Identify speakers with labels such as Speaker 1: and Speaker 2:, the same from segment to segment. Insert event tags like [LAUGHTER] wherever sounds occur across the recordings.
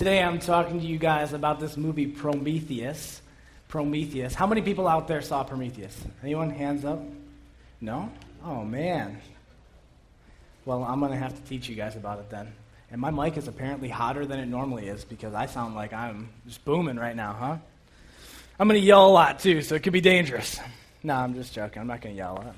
Speaker 1: Today I'm talking to you guys about this movie Prometheus. Prometheus. How many people out there saw Prometheus? Anyone? Hands up? No? Oh, man. Well, I'm going to have to teach you guys about it then. And my mic is apparently hotter than it normally is because I sound like I'm just booming right now, huh? I'm going to yell a lot too, so it could be dangerous. No, I'm just joking. I'm not going to yell a lot.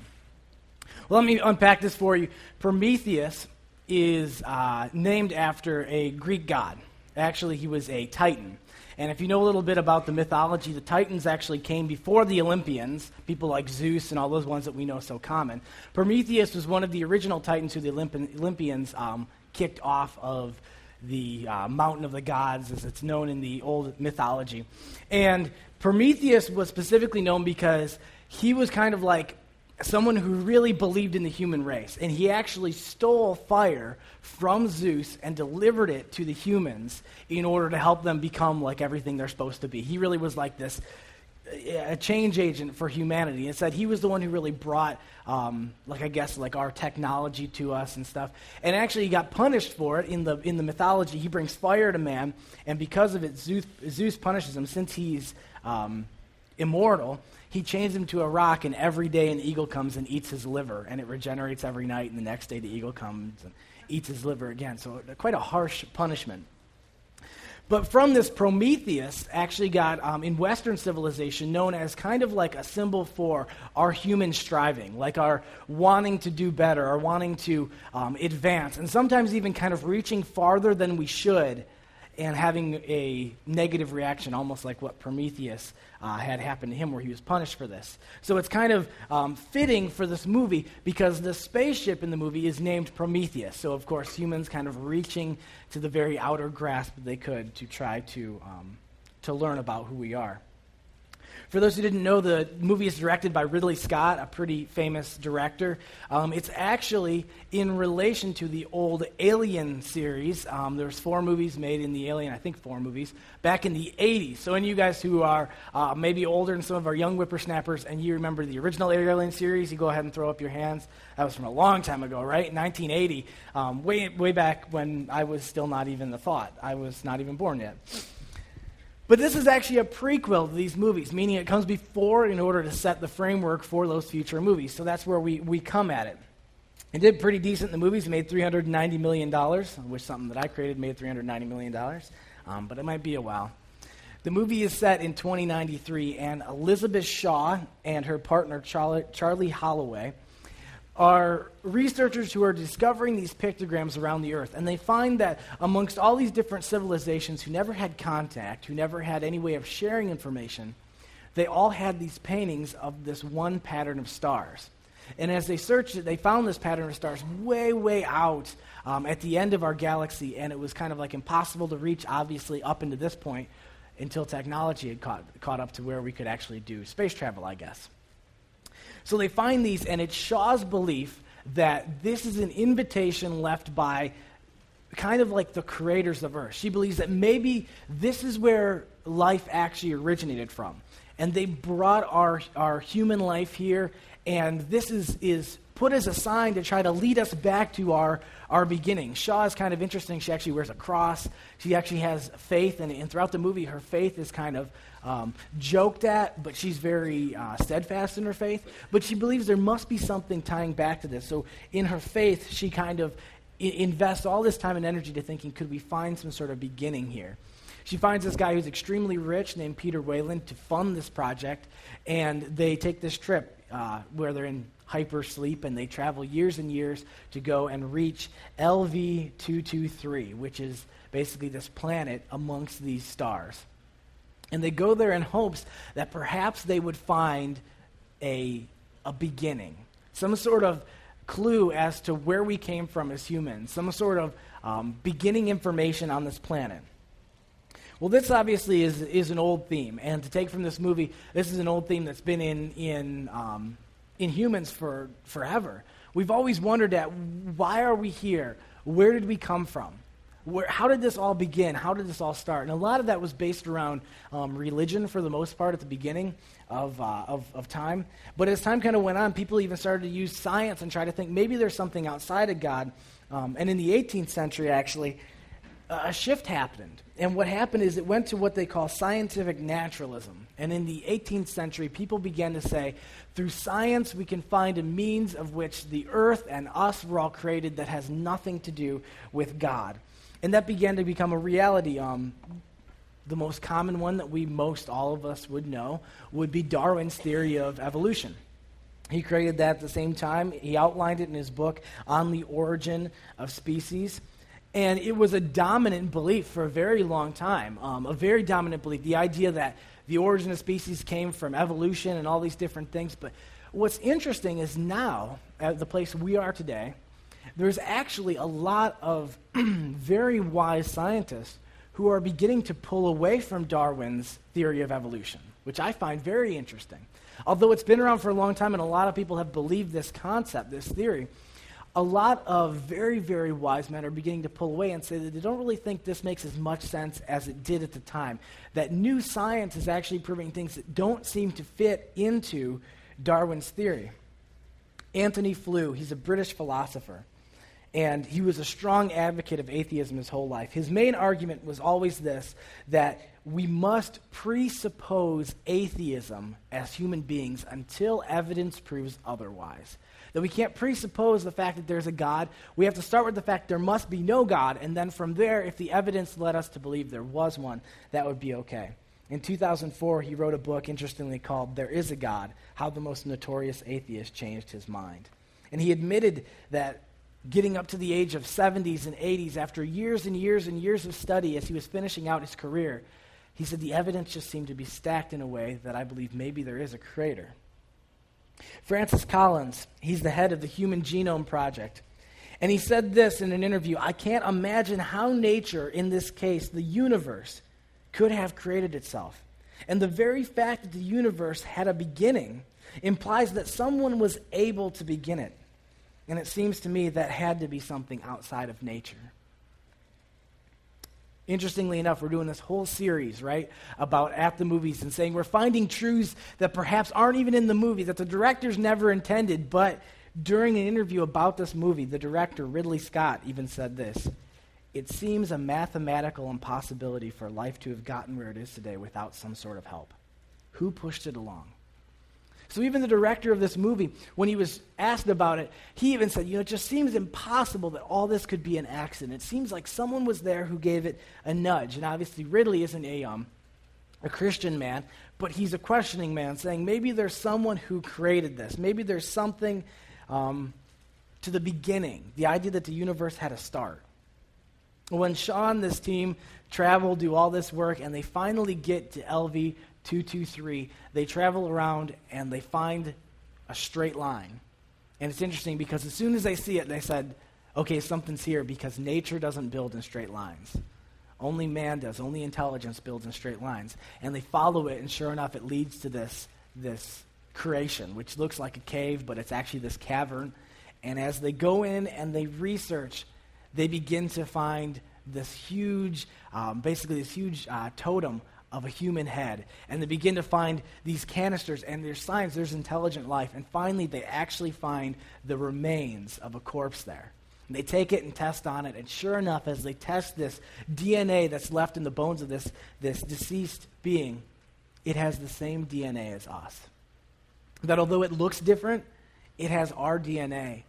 Speaker 1: Well, let me unpack this for you. Prometheus is uh, named after a Greek god. Actually, he was a Titan. And if you know a little bit about the mythology, the Titans actually came before the Olympians, people like Zeus and all those ones that we know so common. Prometheus was one of the original Titans who the Olymp- Olympians um, kicked off of the uh, mountain of the gods, as it's known in the old mythology. And Prometheus was specifically known because he was kind of like someone who really believed in the human race. And he actually stole fire from Zeus and delivered it to the humans in order to help them become like everything they're supposed to be. He really was like this a change agent for humanity. It said he was the one who really brought, um, like I guess, like our technology to us and stuff. And actually, he got punished for it in the in the mythology. He brings fire to man, and because of it, Zeus, Zeus punishes him since he's um, immortal he chains him to a rock, and every day an eagle comes and eats his liver, and it regenerates every night, and the next day the eagle comes and eats his liver again. So, quite a harsh punishment. But from this, Prometheus actually got, um, in Western civilization, known as kind of like a symbol for our human striving, like our wanting to do better, our wanting to um, advance, and sometimes even kind of reaching farther than we should and having a negative reaction, almost like what Prometheus uh, had happened to him, where he was punished for this. So it's kind of um, fitting for this movie because the spaceship in the movie is named Prometheus. So, of course, humans kind of reaching to the very outer grasp they could to try to, um, to learn about who we are. For those who didn't know, the movie is directed by Ridley Scott, a pretty famous director. Um, it's actually in relation to the old Alien series. Um, there's four movies made in the Alien, I think four movies, back in the 80s. So, any of you guys who are uh, maybe older than some of our young whippersnappers and you remember the original Alien series, you go ahead and throw up your hands. That was from a long time ago, right? 1980, um, way, way back when I was still not even the thought. I was not even born yet. But this is actually a prequel to these movies, meaning it comes before in order to set the framework for those future movies. So that's where we, we come at it. It did pretty decent the movies, made $390 million. I wish something that I created made $390 million, um, but it might be a while. The movie is set in 2093, and Elizabeth Shaw and her partner, Charlie, Charlie Holloway, are researchers who are discovering these pictograms around the earth. And they find that amongst all these different civilizations who never had contact, who never had any way of sharing information, they all had these paintings of this one pattern of stars. And as they searched it, they found this pattern of stars way, way out um, at the end of our galaxy. And it was kind of like impossible to reach, obviously, up into this point until technology had caught, caught up to where we could actually do space travel, I guess. So they find these, and it's Shaw's belief that this is an invitation left by kind of like the creators of Earth. She believes that maybe this is where life actually originated from. And they brought our, our human life here, and this is, is put as a sign to try to lead us back to our, our beginning. Shaw is kind of interesting. She actually wears a cross. She actually has faith, and, and throughout the movie, her faith is kind of um, joked at, but she's very uh, steadfast in her faith. But she believes there must be something tying back to this. So in her faith, she kind of I- invests all this time and energy to thinking, could we find some sort of beginning here? She finds this guy who's extremely rich named Peter Weyland to fund this project, and they take this trip uh, where they're in hypersleep and they travel years and years to go and reach LV 223, which is basically this planet amongst these stars. And they go there in hopes that perhaps they would find a, a beginning, some sort of clue as to where we came from as humans, some sort of um, beginning information on this planet. Well, this obviously is, is an old theme. And to take from this movie, this is an old theme that's been in, in, um, in humans for forever. We've always wondered at why are we here? Where did we come from? Where, how did this all begin? How did this all start? And a lot of that was based around um, religion for the most part at the beginning of, uh, of, of, time. But as time kind of went on, people even started to use science and try to think maybe there's something outside of God. Um, and in the 18th century, actually, a shift happened. And what happened is it went to what they call scientific naturalism. And in the 18th century, people began to say, through science, we can find a means of which the earth and us were all created that has nothing to do with God. And that began to become a reality. Um, the most common one that we most all of us would know would be Darwin's theory of evolution. He created that at the same time. He outlined it in his book on the origin of species. And it was a dominant belief for a very long time, um, a very dominant belief. The idea that the origin of species came from evolution and all these different things. But what's interesting is now, at the place we are today, there's actually a lot of [CLEARS THROAT] very wise scientists who are beginning to pull away from Darwin's theory of evolution, which I find very interesting. Although it's been around for a long time and a lot of people have believed this concept, this theory, a lot of very, very wise men are beginning to pull away and say that they don't really think this makes as much sense as it did at the time. That new science is actually proving things that don't seem to fit into Darwin's theory. Anthony Flew, he's a British philosopher, and he was a strong advocate of atheism his whole life. His main argument was always this that we must presuppose atheism as human beings until evidence proves otherwise that we can't presuppose the fact that there's a God. We have to start with the fact there must be no God, and then from there, if the evidence led us to believe there was one, that would be okay. In 2004, he wrote a book, interestingly called There Is a God How the Most Notorious Atheist Changed His Mind. And he admitted that getting up to the age of 70s and 80s, after years and years and years of study as he was finishing out his career, he said the evidence just seemed to be stacked in a way that I believe maybe there is a creator. Francis Collins, he's the head of the Human Genome Project. And he said this in an interview I can't imagine how nature, in this case, the universe, could have created itself. And the very fact that the universe had a beginning implies that someone was able to begin it. And it seems to me that had to be something outside of nature. Interestingly enough, we're doing this whole series, right, about at the movies and saying we're finding truths that perhaps aren't even in the movie, that the directors never intended. But during an interview about this movie, the director, Ridley Scott, even said this It seems a mathematical impossibility for life to have gotten where it is today without some sort of help. Who pushed it along? So even the director of this movie, when he was asked about it, he even said, you know, it just seems impossible that all this could be an accident. It seems like someone was there who gave it a nudge. And obviously Ridley isn't a, um, a Christian man, but he's a questioning man, saying maybe there's someone who created this. Maybe there's something um, to the beginning, the idea that the universe had a start. When Sean, this team, travel, do all this work, and they finally get to LV 223, they travel around and they find a straight line. And it's interesting because as soon as they see it, they said, okay, something's here because nature doesn't build in straight lines. Only man does. Only intelligence builds in straight lines. And they follow it, and sure enough, it leads to this, this creation, which looks like a cave, but it's actually this cavern. And as they go in and they research, they begin to find this huge, um, basically, this huge uh, totem of a human head. And they begin to find these canisters, and there's signs there's intelligent life. And finally, they actually find the remains of a corpse there. And they take it and test on it. And sure enough, as they test this DNA that's left in the bones of this, this deceased being, it has the same DNA as us. That although it looks different, it has our DNA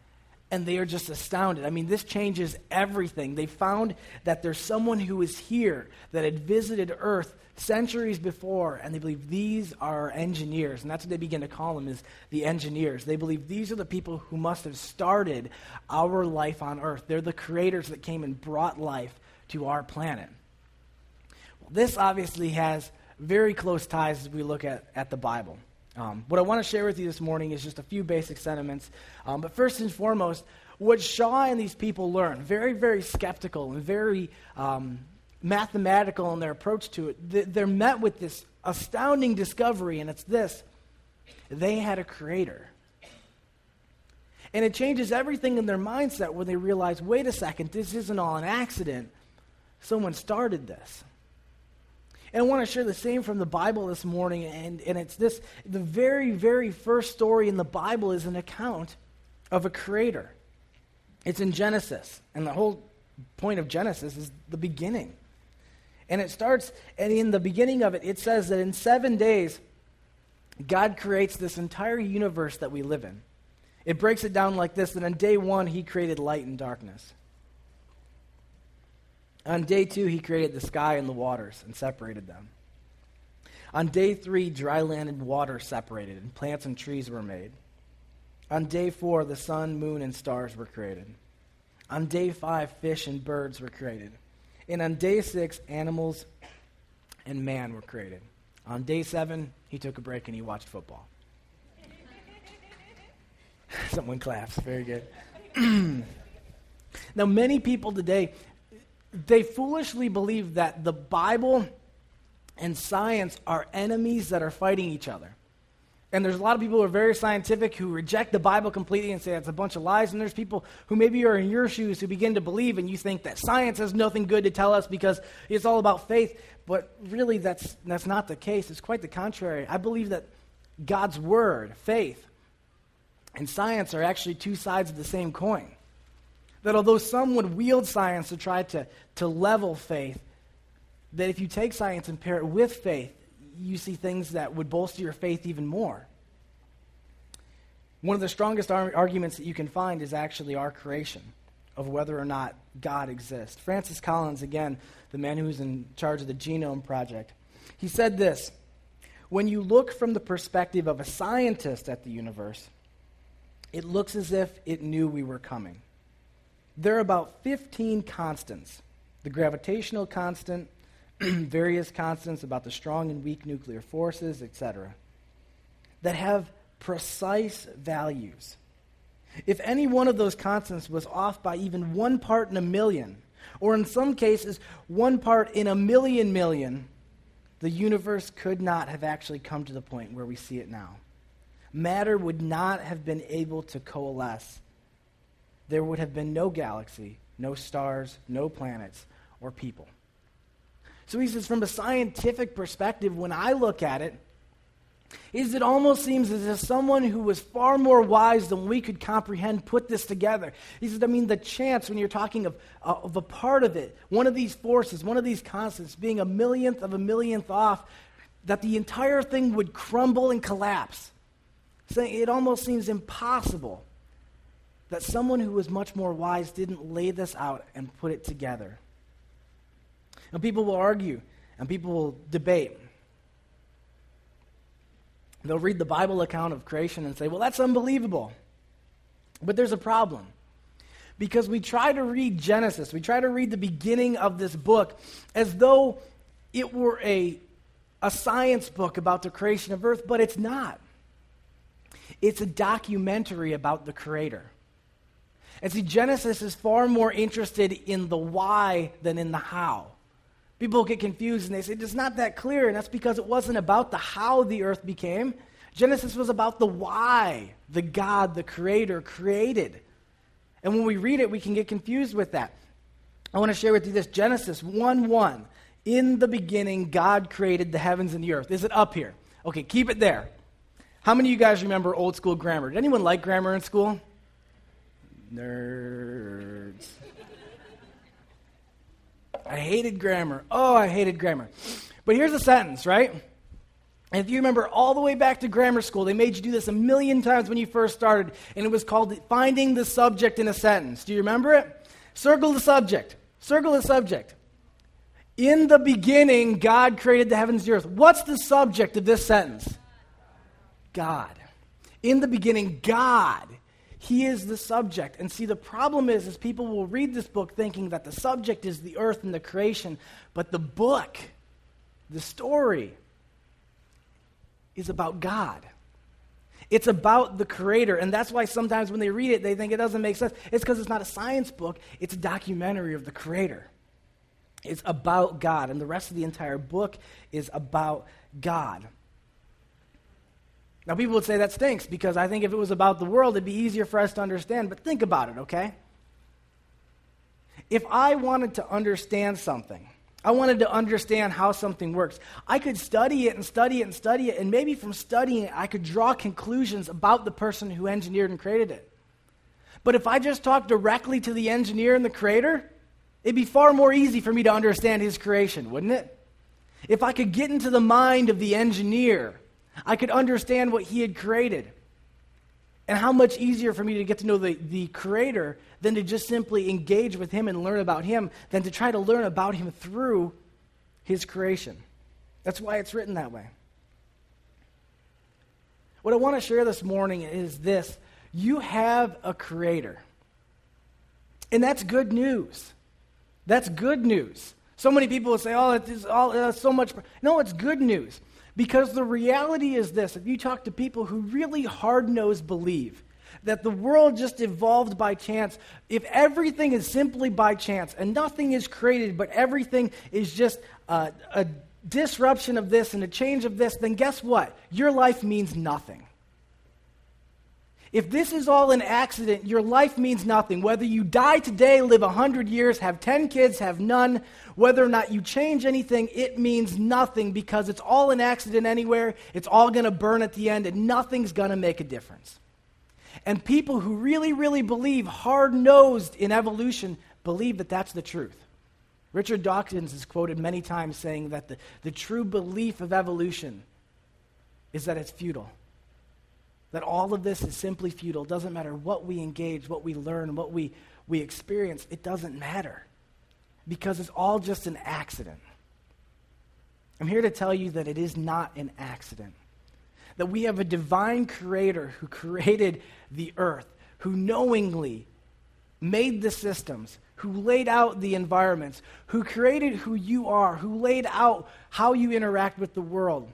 Speaker 1: and they are just astounded. I mean, this changes everything. They found that there's someone who is here that had visited Earth centuries before, and they believe these are engineers, and that's what they begin to call them is the engineers. They believe these are the people who must have started our life on earth. They're the creators that came and brought life to our planet. Well, this obviously has very close ties as we look at, at the Bible. Um, what I want to share with you this morning is just a few basic sentiments. Um, but first and foremost, what Shaw and these people learn, very, very skeptical and very um, mathematical in their approach to it, they're met with this astounding discovery, and it's this they had a creator. And it changes everything in their mindset when they realize wait a second, this isn't all an accident. Someone started this. And I want to share the same from the Bible this morning, and, and it's this the very, very first story in the Bible is an account of a creator. It's in Genesis, and the whole point of Genesis is the beginning. And it starts, and in the beginning of it, it says that in seven days, God creates this entire universe that we live in. It breaks it down like this that on day one, He created light and darkness. On day two, He created the sky and the waters and separated them. On day three, dry land and water separated, and plants and trees were made. On day four, the sun, moon, and stars were created. On day five, fish and birds were created. And on day six, animals and man were created. On day seven, he took a break and he watched football. [LAUGHS] Someone claps. Very good. [CLEARS THROAT] now, many people today, they foolishly believe that the Bible and science are enemies that are fighting each other. And there's a lot of people who are very scientific who reject the Bible completely and say it's a bunch of lies. And there's people who maybe are in your shoes who begin to believe and you think that science has nothing good to tell us because it's all about faith. But really, that's, that's not the case. It's quite the contrary. I believe that God's Word, faith, and science are actually two sides of the same coin. That although some would wield science to try to, to level faith, that if you take science and pair it with faith, you see things that would bolster your faith even more. One of the strongest ar- arguments that you can find is actually our creation of whether or not God exists. Francis Collins, again, the man who's in charge of the Genome Project, he said this When you look from the perspective of a scientist at the universe, it looks as if it knew we were coming. There are about 15 constants the gravitational constant, [CLEARS THROAT] various constants about the strong and weak nuclear forces, etc., that have precise values. If any one of those constants was off by even one part in a million, or in some cases, one part in a million million, the universe could not have actually come to the point where we see it now. Matter would not have been able to coalesce. There would have been no galaxy, no stars, no planets, or people. So he says, from a scientific perspective, when I look at it, is it almost seems as if someone who was far more wise than we could comprehend put this together. He says, I mean, the chance when you're talking of, uh, of a part of it, one of these forces, one of these constants being a millionth of a millionth off, that the entire thing would crumble and collapse. Saying it almost seems impossible that someone who was much more wise didn't lay this out and put it together. And people will argue and people will debate. They'll read the Bible account of creation and say, well, that's unbelievable. But there's a problem. Because we try to read Genesis, we try to read the beginning of this book as though it were a, a science book about the creation of earth, but it's not. It's a documentary about the Creator. And see, Genesis is far more interested in the why than in the how. People get confused and they say, it's not that clear. And that's because it wasn't about the how the earth became. Genesis was about the why the God, the Creator, created. And when we read it, we can get confused with that. I want to share with you this Genesis 1 1. In the beginning, God created the heavens and the earth. Is it up here? Okay, keep it there. How many of you guys remember old school grammar? Did anyone like grammar in school? Nerds. I hated grammar. Oh, I hated grammar. But here's a sentence, right? if you remember all the way back to grammar school, they made you do this a million times when you first started, and it was called finding the subject in a sentence. Do you remember it? Circle the subject. Circle the subject. In the beginning, God created the heavens and the earth. What's the subject of this sentence? God. In the beginning, God he is the subject. And see, the problem is, is people will read this book thinking that the subject is the earth and the creation, but the book, the story, is about God. It's about the creator. And that's why sometimes when they read it, they think it doesn't make sense. It's because it's not a science book, it's a documentary of the creator. It's about God. And the rest of the entire book is about God. Now, people would say that stinks because I think if it was about the world, it'd be easier for us to understand. But think about it, okay? If I wanted to understand something, I wanted to understand how something works, I could study it and study it and study it, and maybe from studying it, I could draw conclusions about the person who engineered and created it. But if I just talk directly to the engineer and the creator, It'd be far more easy for me to understand his creation, wouldn't it? If I could get into the mind of the engineer, I could understand what he had created. And how much easier for me to get to know the, the creator than to just simply engage with him and learn about him than to try to learn about him through his creation. That's why it's written that way. What I want to share this morning is this you have a creator. And that's good news. That's good news. So many people will say, oh, it's all, uh, so much. No, it's good news. Because the reality is this if you talk to people who really hard nosed believe that the world just evolved by chance, if everything is simply by chance and nothing is created, but everything is just uh, a disruption of this and a change of this, then guess what? Your life means nothing. If this is all an accident, your life means nothing. Whether you die today, live 100 years, have 10 kids, have none, whether or not you change anything, it means nothing because it's all an accident anywhere. It's all going to burn at the end, and nothing's going to make a difference. And people who really, really believe, hard nosed in evolution, believe that that's the truth. Richard Dawkins is quoted many times saying that the, the true belief of evolution is that it's futile that all of this is simply futile. It doesn't matter what we engage, what we learn, what we, we experience, it doesn't matter because it's all just an accident. I'm here to tell you that it is not an accident. That we have a divine creator who created the earth, who knowingly made the systems, who laid out the environments, who created who you are, who laid out how you interact with the world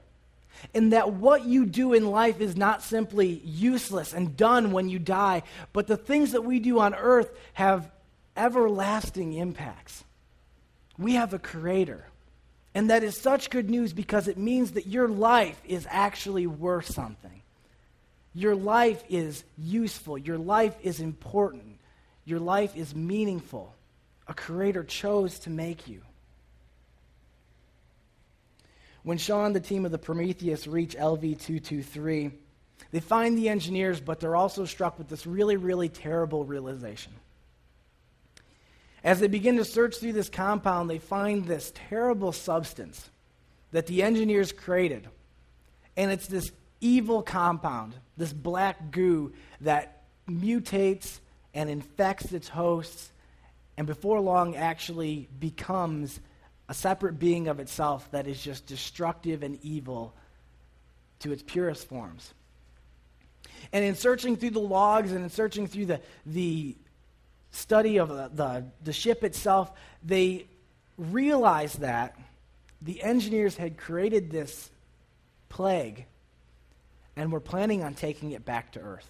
Speaker 1: and that what you do in life is not simply useless and done when you die, but the things that we do on earth have everlasting impacts. We have a creator. And that is such good news because it means that your life is actually worth something. Your life is useful. Your life is important. Your life is meaningful. A creator chose to make you. When Sean, and the team of the Prometheus, reach LV 223, they find the engineers, but they're also struck with this really, really terrible realization. As they begin to search through this compound, they find this terrible substance that the engineers created. And it's this evil compound, this black goo that mutates and infects its hosts, and before long actually becomes a separate being of itself that is just destructive and evil to its purest forms. And in searching through the logs and in searching through the, the study of the, the, the ship itself, they realized that the engineers had created this plague and were planning on taking it back to Earth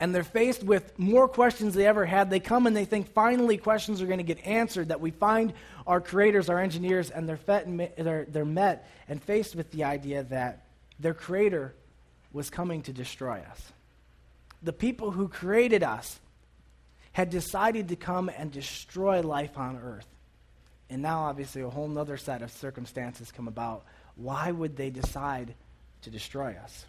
Speaker 1: and they're faced with more questions they ever had. They come and they think finally questions are going to get answered, that we find our creators, our engineers, and they're, they're, they're met and faced with the idea that their creator was coming to destroy us. The people who created us had decided to come and destroy life on earth. And now, obviously, a whole other set of circumstances come about. Why would they decide to destroy us?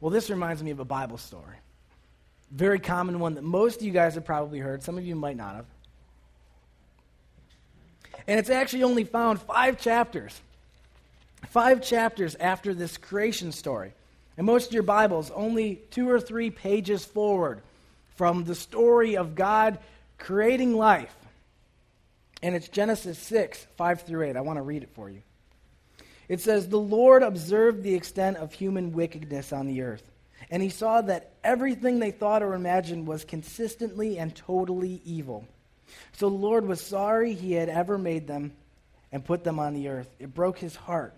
Speaker 1: Well, this reminds me of a Bible story. Very common one that most of you guys have probably heard. Some of you might not have. And it's actually only found five chapters. Five chapters after this creation story. And most of your Bibles, only two or three pages forward from the story of God creating life. And it's Genesis 6, 5 through 8. I want to read it for you. It says, The Lord observed the extent of human wickedness on the earth, and he saw that everything they thought or imagined was consistently and totally evil. So the Lord was sorry he had ever made them and put them on the earth. It broke his heart.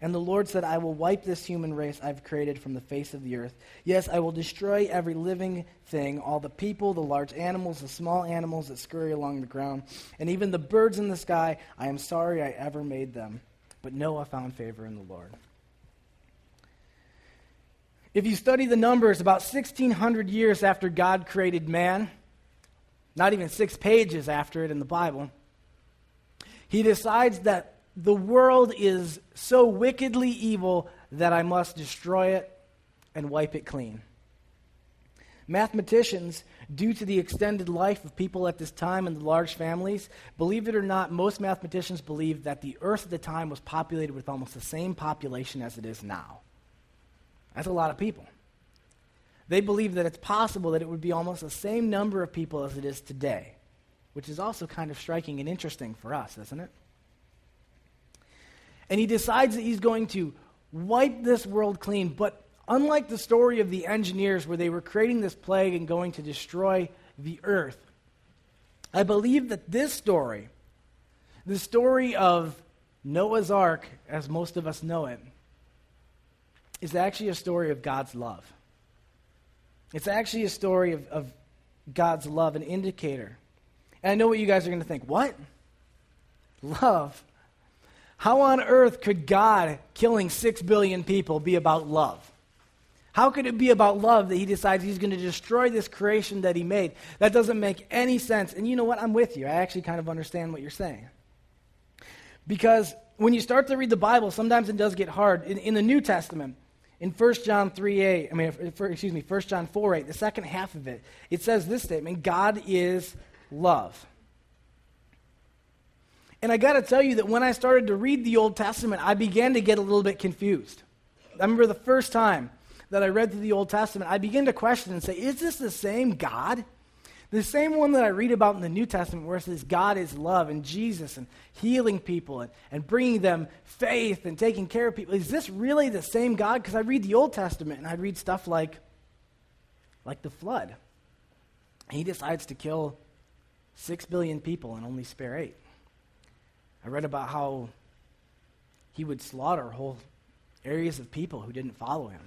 Speaker 1: And the Lord said, I will wipe this human race I've created from the face of the earth. Yes, I will destroy every living thing, all the people, the large animals, the small animals that scurry along the ground, and even the birds in the sky. I am sorry I ever made them. But Noah found favor in the Lord. If you study the numbers, about 1,600 years after God created man, not even six pages after it in the Bible, he decides that the world is so wickedly evil that I must destroy it and wipe it clean. Mathematicians, due to the extended life of people at this time and the large families, believe it or not, most mathematicians believe that the earth at the time was populated with almost the same population as it is now. That's a lot of people. They believe that it's possible that it would be almost the same number of people as it is today, which is also kind of striking and interesting for us, isn't it? And he decides that he's going to wipe this world clean, but unlike the story of the engineers where they were creating this plague and going to destroy the earth, I believe that this story, the story of Noah's Ark, as most of us know it, is actually a story of God's love. It's actually a story of, of God's love, an indicator. And I know what you guys are going to think. What? Love? How on earth could God killing six billion people be about love? How could it be about love that he decides he's going to destroy this creation that he made? That doesn't make any sense. And you know what? I'm with you. I actually kind of understand what you're saying. Because when you start to read the Bible, sometimes it does get hard. In, in the New Testament, in 1 John 3 8, I mean, for, excuse me, 1 John 4 8, the second half of it, it says this statement God is love. And I got to tell you that when I started to read the Old Testament, I began to get a little bit confused. I remember the first time that I read through the Old Testament, I began to question and say, is this the same God? The same one that I read about in the New Testament, where it says God is love and Jesus and healing people and, and bringing them faith and taking care of people. Is this really the same God? Because I read the Old Testament and I read stuff like, like the flood. He decides to kill six billion people and only spare eight. I read about how he would slaughter whole areas of people who didn't follow him.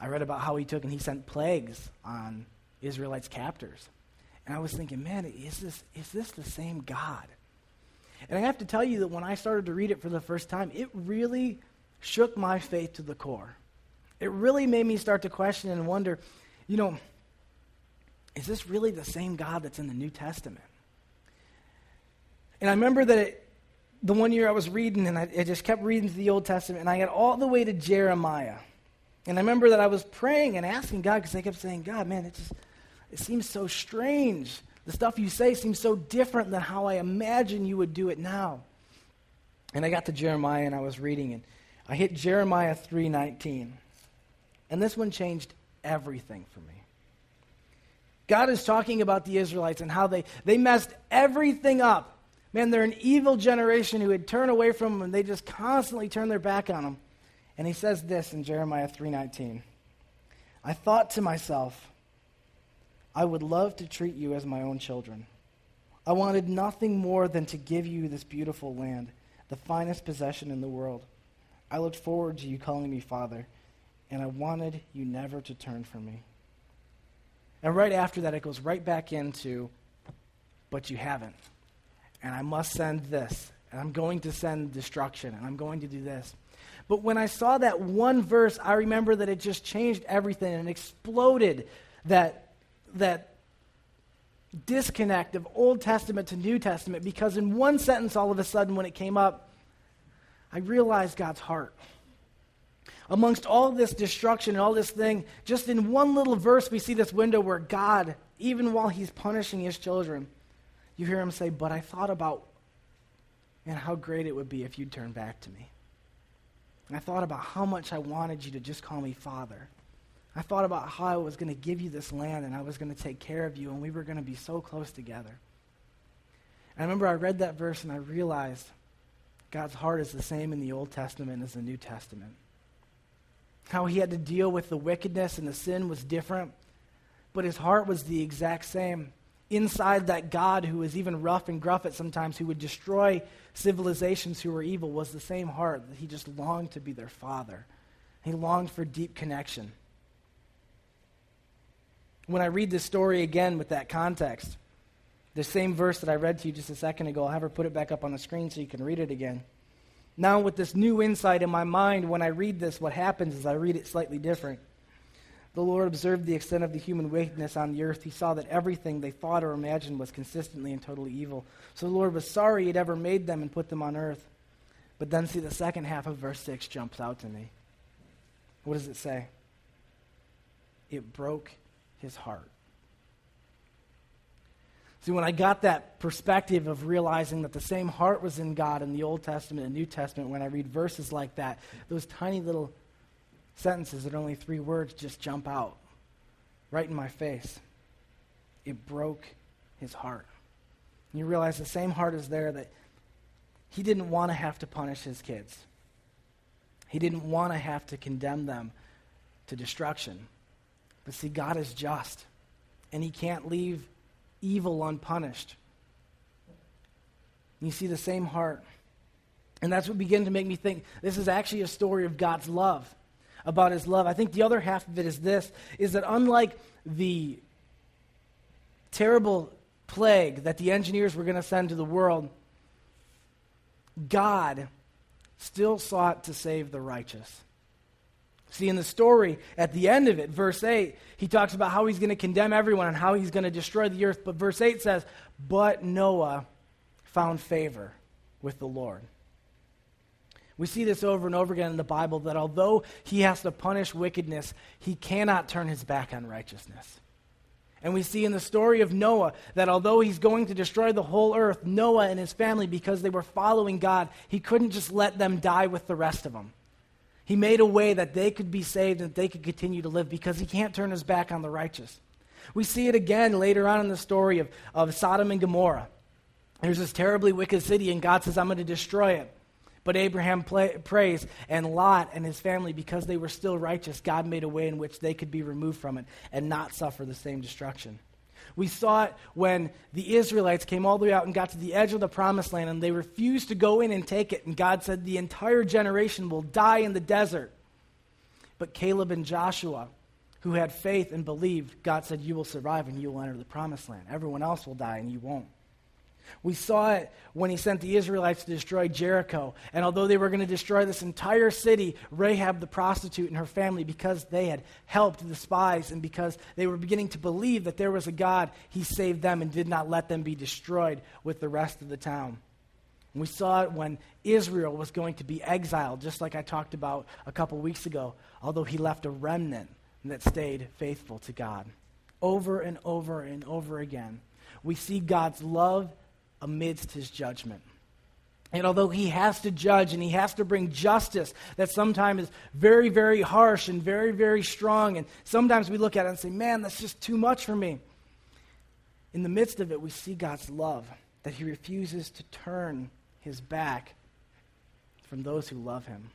Speaker 1: I read about how he took and he sent plagues on Israelites' captors. And I was thinking, man, is this, is this the same God? And I have to tell you that when I started to read it for the first time, it really shook my faith to the core. It really made me start to question and wonder, you know, is this really the same God that's in the New Testament? And I remember that it, the one year I was reading, and I, I just kept reading the Old Testament, and I got all the way to Jeremiah. And I remember that I was praying and asking God because I kept saying, God, man, it just it seems so strange. The stuff you say seems so different than how I imagine you would do it now. And I got to Jeremiah and I was reading and I hit Jeremiah 3:19. And this one changed everything for me. God is talking about the Israelites and how they, they messed everything up. Man, they're an evil generation who had turned away from him and they just constantly turn their back on him. And he says this in Jeremiah 3:19. I thought to myself, I would love to treat you as my own children. I wanted nothing more than to give you this beautiful land, the finest possession in the world. I looked forward to you calling me father, and I wanted you never to turn from me. And right after that, it goes right back into, but you haven't. And I must send this, and I'm going to send destruction, and I'm going to do this. But when I saw that one verse, I remember that it just changed everything and exploded that, that disconnect of Old Testament to New Testament because in one sentence, all of a sudden, when it came up, I realized God's heart. Amongst all this destruction and all this thing, just in one little verse, we see this window where God, even while He's punishing His children, you hear Him say, But I thought about, and how great it would be if you'd turn back to me. And I thought about how much I wanted you to just call me Father. I thought about how I was going to give you this land and I was going to take care of you and we were going to be so close together. And I remember I read that verse and I realized God's heart is the same in the Old Testament as the New Testament. How he had to deal with the wickedness and the sin was different, but his heart was the exact same inside that God who was even rough and gruff at sometimes, who would destroy civilizations who were evil, was the same heart that he just longed to be their father. He longed for deep connection. When I read this story again with that context, the same verse that I read to you just a second ago, I'll have her put it back up on the screen so you can read it again. Now, with this new insight in my mind, when I read this, what happens is I read it slightly different. The Lord observed the extent of the human wickedness on the earth. He saw that everything they thought or imagined was consistently and totally evil. So the Lord was sorry he'd ever made them and put them on earth. But then, see, the second half of verse 6 jumps out to me. What does it say? it broke his heart. See, when I got that perspective of realizing that the same heart was in God in the Old Testament and New Testament, when I read verses like that, those tiny little sentences that only three words just jump out right in my face. It broke his heart. And you realize the same heart is there that he didn't want to have to punish his kids. He didn't want to have to condemn them to destruction. But see, God is just, and he can't leave evil unpunished. You see the same heart. And that's what began to make me think this is actually a story of God's love, about his love. I think the other half of it is this is that unlike the terrible plague that the engineers were going to send to the world, God still sought to save the righteous. See, in the story, at the end of it, verse 8, he talks about how he's going to condemn everyone and how he's going to destroy the earth. But verse 8 says, But Noah found favor with the Lord. We see this over and over again in the Bible that although he has to punish wickedness, he cannot turn his back on righteousness. And we see in the story of Noah that although he's going to destroy the whole earth, Noah and his family, because they were following God, he couldn't just let them die with the rest of them. He made a way that they could be saved and that they could continue to live because he can't turn his back on the righteous. We see it again later on in the story of, of Sodom and Gomorrah. There's this terribly wicked city, and God says, I'm going to destroy it. But Abraham play, prays, and Lot and his family, because they were still righteous, God made a way in which they could be removed from it and not suffer the same destruction. We saw it when the Israelites came all the way out and got to the edge of the promised land and they refused to go in and take it. And God said, The entire generation will die in the desert. But Caleb and Joshua, who had faith and believed, God said, You will survive and you will enter the promised land. Everyone else will die and you won't. We saw it when he sent the Israelites to destroy Jericho. And although they were going to destroy this entire city, Rahab the prostitute and her family, because they had helped the spies and because they were beginning to believe that there was a God, he saved them and did not let them be destroyed with the rest of the town. We saw it when Israel was going to be exiled, just like I talked about a couple weeks ago, although he left a remnant that stayed faithful to God. Over and over and over again, we see God's love amidst his judgment. And although he has to judge and he has to bring justice that sometimes is very, very harsh and very, very strong, and sometimes we look at it and say, man, that's just too much for me. In the midst of it, we see God's love, that he refuses to turn his back from those who love him.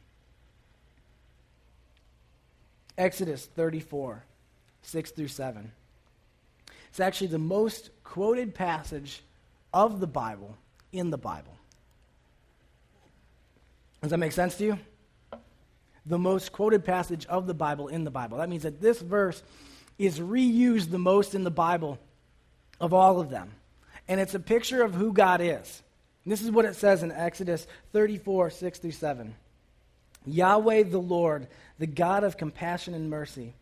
Speaker 1: Exodus 34, 6 through 7. It's actually the most quoted passage of the Bible in the Bible. Does that make sense to you? The most quoted passage of the Bible in the Bible. That means that this verse is reused the most in the Bible of all of them. And it's a picture of who God is. And this is what it says in Exodus 34, 6 through 7. Yahweh the Lord, the God of compassion and mercy.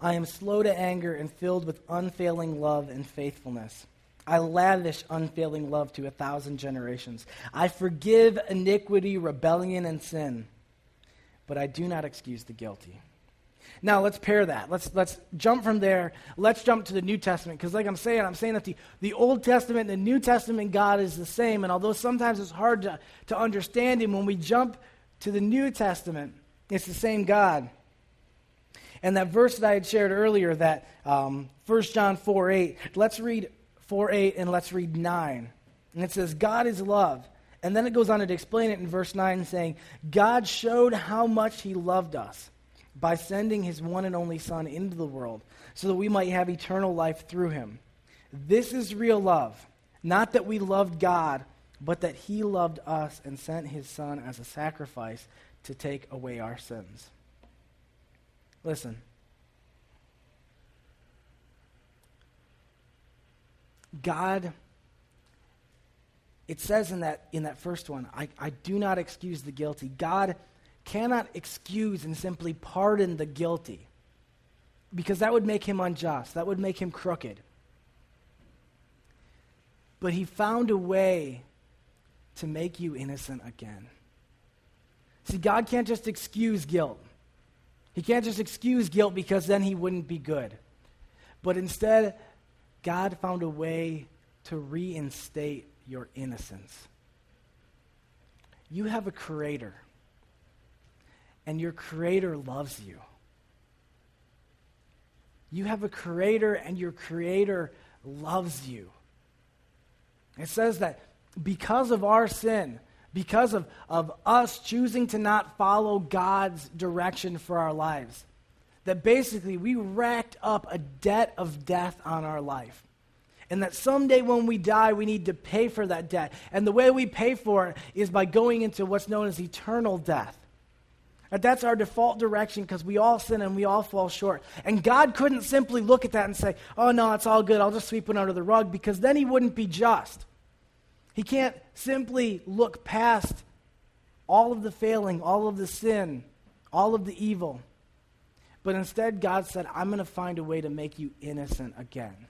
Speaker 1: I am slow to anger and filled with unfailing love and faithfulness. I lavish unfailing love to a thousand generations. I forgive iniquity, rebellion, and sin, but I do not excuse the guilty. Now let's pair that. Let's let's jump from there. Let's jump to the New Testament because, like I'm saying, I'm saying that the, the Old Testament and the New Testament God is the same. And although sometimes it's hard to, to understand Him, when we jump to the New Testament, it's the same God. And that verse that I had shared earlier, that um, 1 John 4 8, let's read 4 8, and let's read 9. And it says, God is love. And then it goes on to explain it in verse 9, saying, God showed how much he loved us by sending his one and only Son into the world so that we might have eternal life through him. This is real love. Not that we loved God, but that he loved us and sent his Son as a sacrifice to take away our sins. Listen. God, it says in that, in that first one, I, I do not excuse the guilty. God cannot excuse and simply pardon the guilty because that would make him unjust, that would make him crooked. But he found a way to make you innocent again. See, God can't just excuse guilt. He can't just excuse guilt because then he wouldn't be good. But instead, God found a way to reinstate your innocence. You have a creator, and your creator loves you. You have a creator, and your creator loves you. It says that because of our sin, because of, of us choosing to not follow God's direction for our lives, that basically we racked up a debt of death on our life. And that someday when we die, we need to pay for that debt. And the way we pay for it is by going into what's known as eternal death. And that's our default direction because we all sin and we all fall short. And God couldn't simply look at that and say, oh, no, it's all good. I'll just sweep it under the rug because then he wouldn't be just. He can't simply look past all of the failing, all of the sin, all of the evil. But instead, God said, I'm going to find a way to make you innocent again.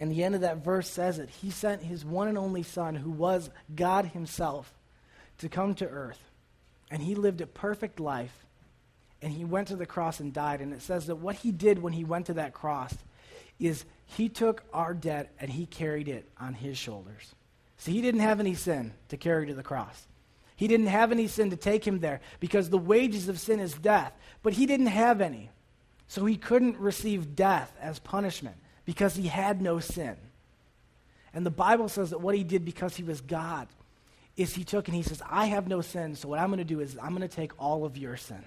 Speaker 1: And the end of that verse says it. He sent his one and only Son, who was God Himself, to come to earth. And he lived a perfect life. And he went to the cross and died. And it says that what he did when he went to that cross is he took our debt and he carried it on his shoulders. See, he didn't have any sin to carry to the cross. He didn't have any sin to take him there because the wages of sin is death. But he didn't have any. So he couldn't receive death as punishment because he had no sin. And the Bible says that what he did because he was God is he took and he says, I have no sin, so what I'm going to do is I'm going to take all of your sin.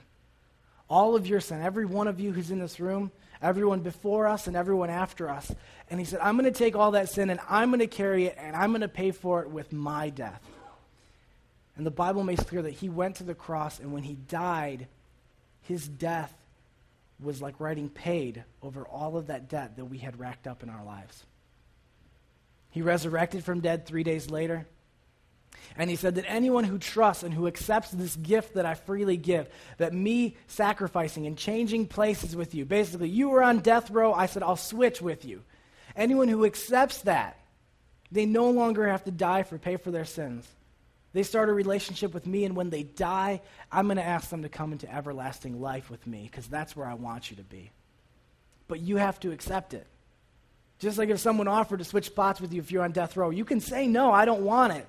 Speaker 1: All of your sin. Every one of you who's in this room, everyone before us and everyone after us. And he said, I'm going to take all that sin and I'm going to carry it and I'm going to pay for it with my death. And the Bible makes clear that he went to the cross and when he died, his death was like writing paid over all of that debt that we had racked up in our lives. He resurrected from dead three days later. And he said that anyone who trusts and who accepts this gift that I freely give, that me sacrificing and changing places with you, basically, you were on death row, I said, I'll switch with you. Anyone who accepts that, they no longer have to die for pay for their sins. They start a relationship with me, and when they die, I'm going to ask them to come into everlasting life with me because that's where I want you to be. But you have to accept it. Just like if someone offered to switch spots with you if you're on death row, you can say, No, I don't want it.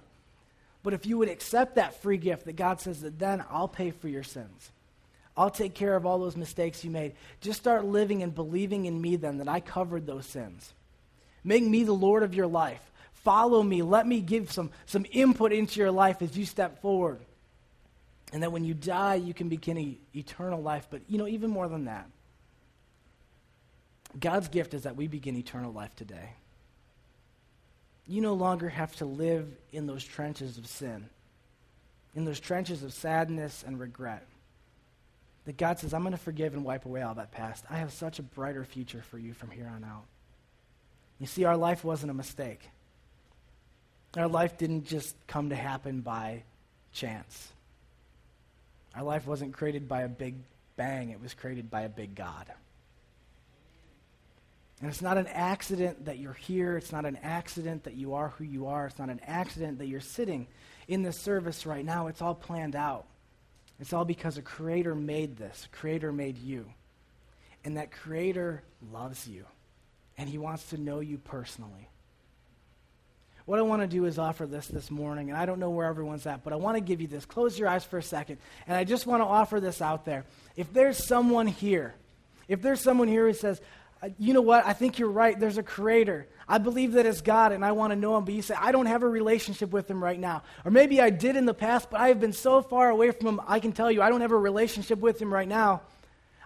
Speaker 1: But if you would accept that free gift, that God says that then I'll pay for your sins. I'll take care of all those mistakes you made. Just start living and believing in me then that I covered those sins. Make me the Lord of your life. Follow me. Let me give some, some input into your life as you step forward. And that when you die, you can begin e- eternal life. But, you know, even more than that, God's gift is that we begin eternal life today you no longer have to live in those trenches of sin, in those trenches of sadness and regret. That God says, I'm going to forgive and wipe away all that past. I have such a brighter future for you from here on out. You see, our life wasn't a mistake. Our life didn't just come to happen by chance. Our life wasn't created by a big bang, it was created by a big God. And it's not an accident that you're here. It's not an accident that you are who you are. It's not an accident that you're sitting in this service right now. It's all planned out. It's all because a creator made this. A creator made you. And that creator loves you. And he wants to know you personally. What I want to do is offer this this morning, and I don't know where everyone's at, but I want to give you this. Close your eyes for a second, and I just want to offer this out there. If there's someone here, if there's someone here who says, uh, you know what? I think you're right. There's a creator. I believe that it's God and I want to know him. But you say, I don't have a relationship with him right now. Or maybe I did in the past, but I have been so far away from him, I can tell you, I don't have a relationship with him right now.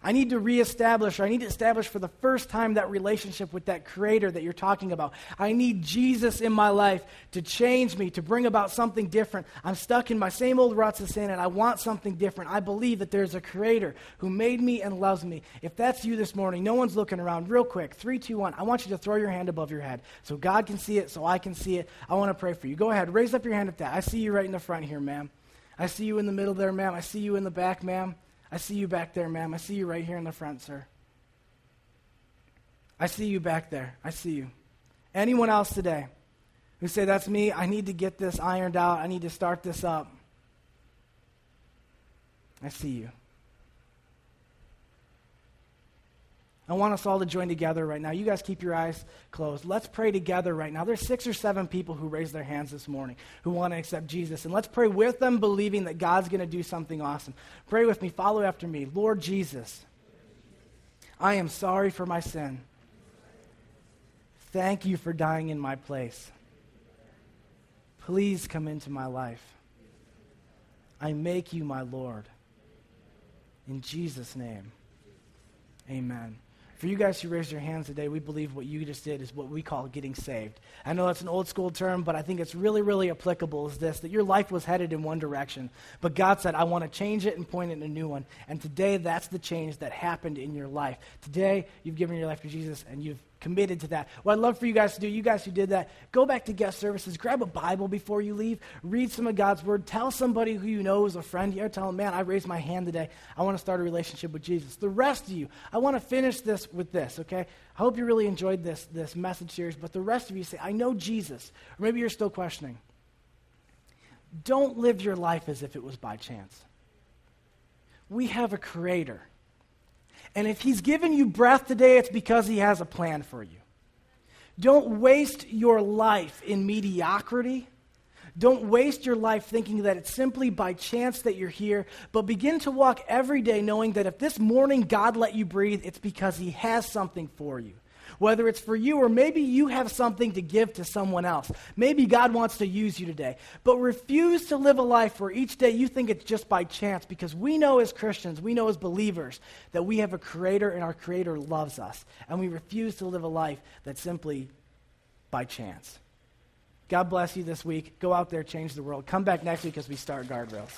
Speaker 1: I need to reestablish, or I need to establish for the first time that relationship with that creator that you're talking about. I need Jesus in my life to change me, to bring about something different. I'm stuck in my same old ruts of sin, and I want something different. I believe that there's a creator who made me and loves me. If that's you this morning, no one's looking around. Real quick, three, two, one. I want you to throw your hand above your head so God can see it, so I can see it. I want to pray for you. Go ahead, raise up your hand at that. I see you right in the front here, ma'am. I see you in the middle there, ma'am. I see you in the back, ma'am. I see you back there, ma'am. I see you right here in the front, sir. I see you back there. I see you. Anyone else today who say, That's me, I need to get this ironed out, I need to start this up? I see you. I want us all to join together right now. You guys keep your eyes closed. Let's pray together right now. There's six or seven people who raised their hands this morning who want to accept Jesus. And let's pray with them, believing that God's going to do something awesome. Pray with me. Follow after me. Lord Jesus, I am sorry for my sin. Thank you for dying in my place. Please come into my life. I make you my Lord. In Jesus' name, amen. For you guys who raised your hands today, we believe what you just did is what we call getting saved. I know that's an old school term, but I think it's really, really applicable is this that your life was headed in one direction, but God said, I want to change it and point it in a new one. And today, that's the change that happened in your life. Today, you've given your life to Jesus and you've committed to that. What I'd love for you guys to do, you guys who did that, go back to guest services, grab a Bible before you leave, read some of God's Word, tell somebody who you know is a friend here, tell them, man, I raised my hand today. I want to start a relationship with Jesus. The rest of you, I want to finish this with this, okay? I hope you really enjoyed this, this message series, but the rest of you say, I know Jesus. Or maybe you're still questioning. Don't live your life as if it was by chance. We have a creator and if He's given you breath today, it's because He has a plan for you. Don't waste your life in mediocrity. Don't waste your life thinking that it's simply by chance that you're here, but begin to walk every day knowing that if this morning God let you breathe, it's because He has something for you whether it's for you or maybe you have something to give to someone else. Maybe God wants to use you today. But refuse to live a life where each day you think it's just by chance because we know as Christians, we know as believers that we have a creator and our creator loves us. And we refuse to live a life that's simply by chance. God bless you this week. Go out there, change the world. Come back next week as we start guardrails.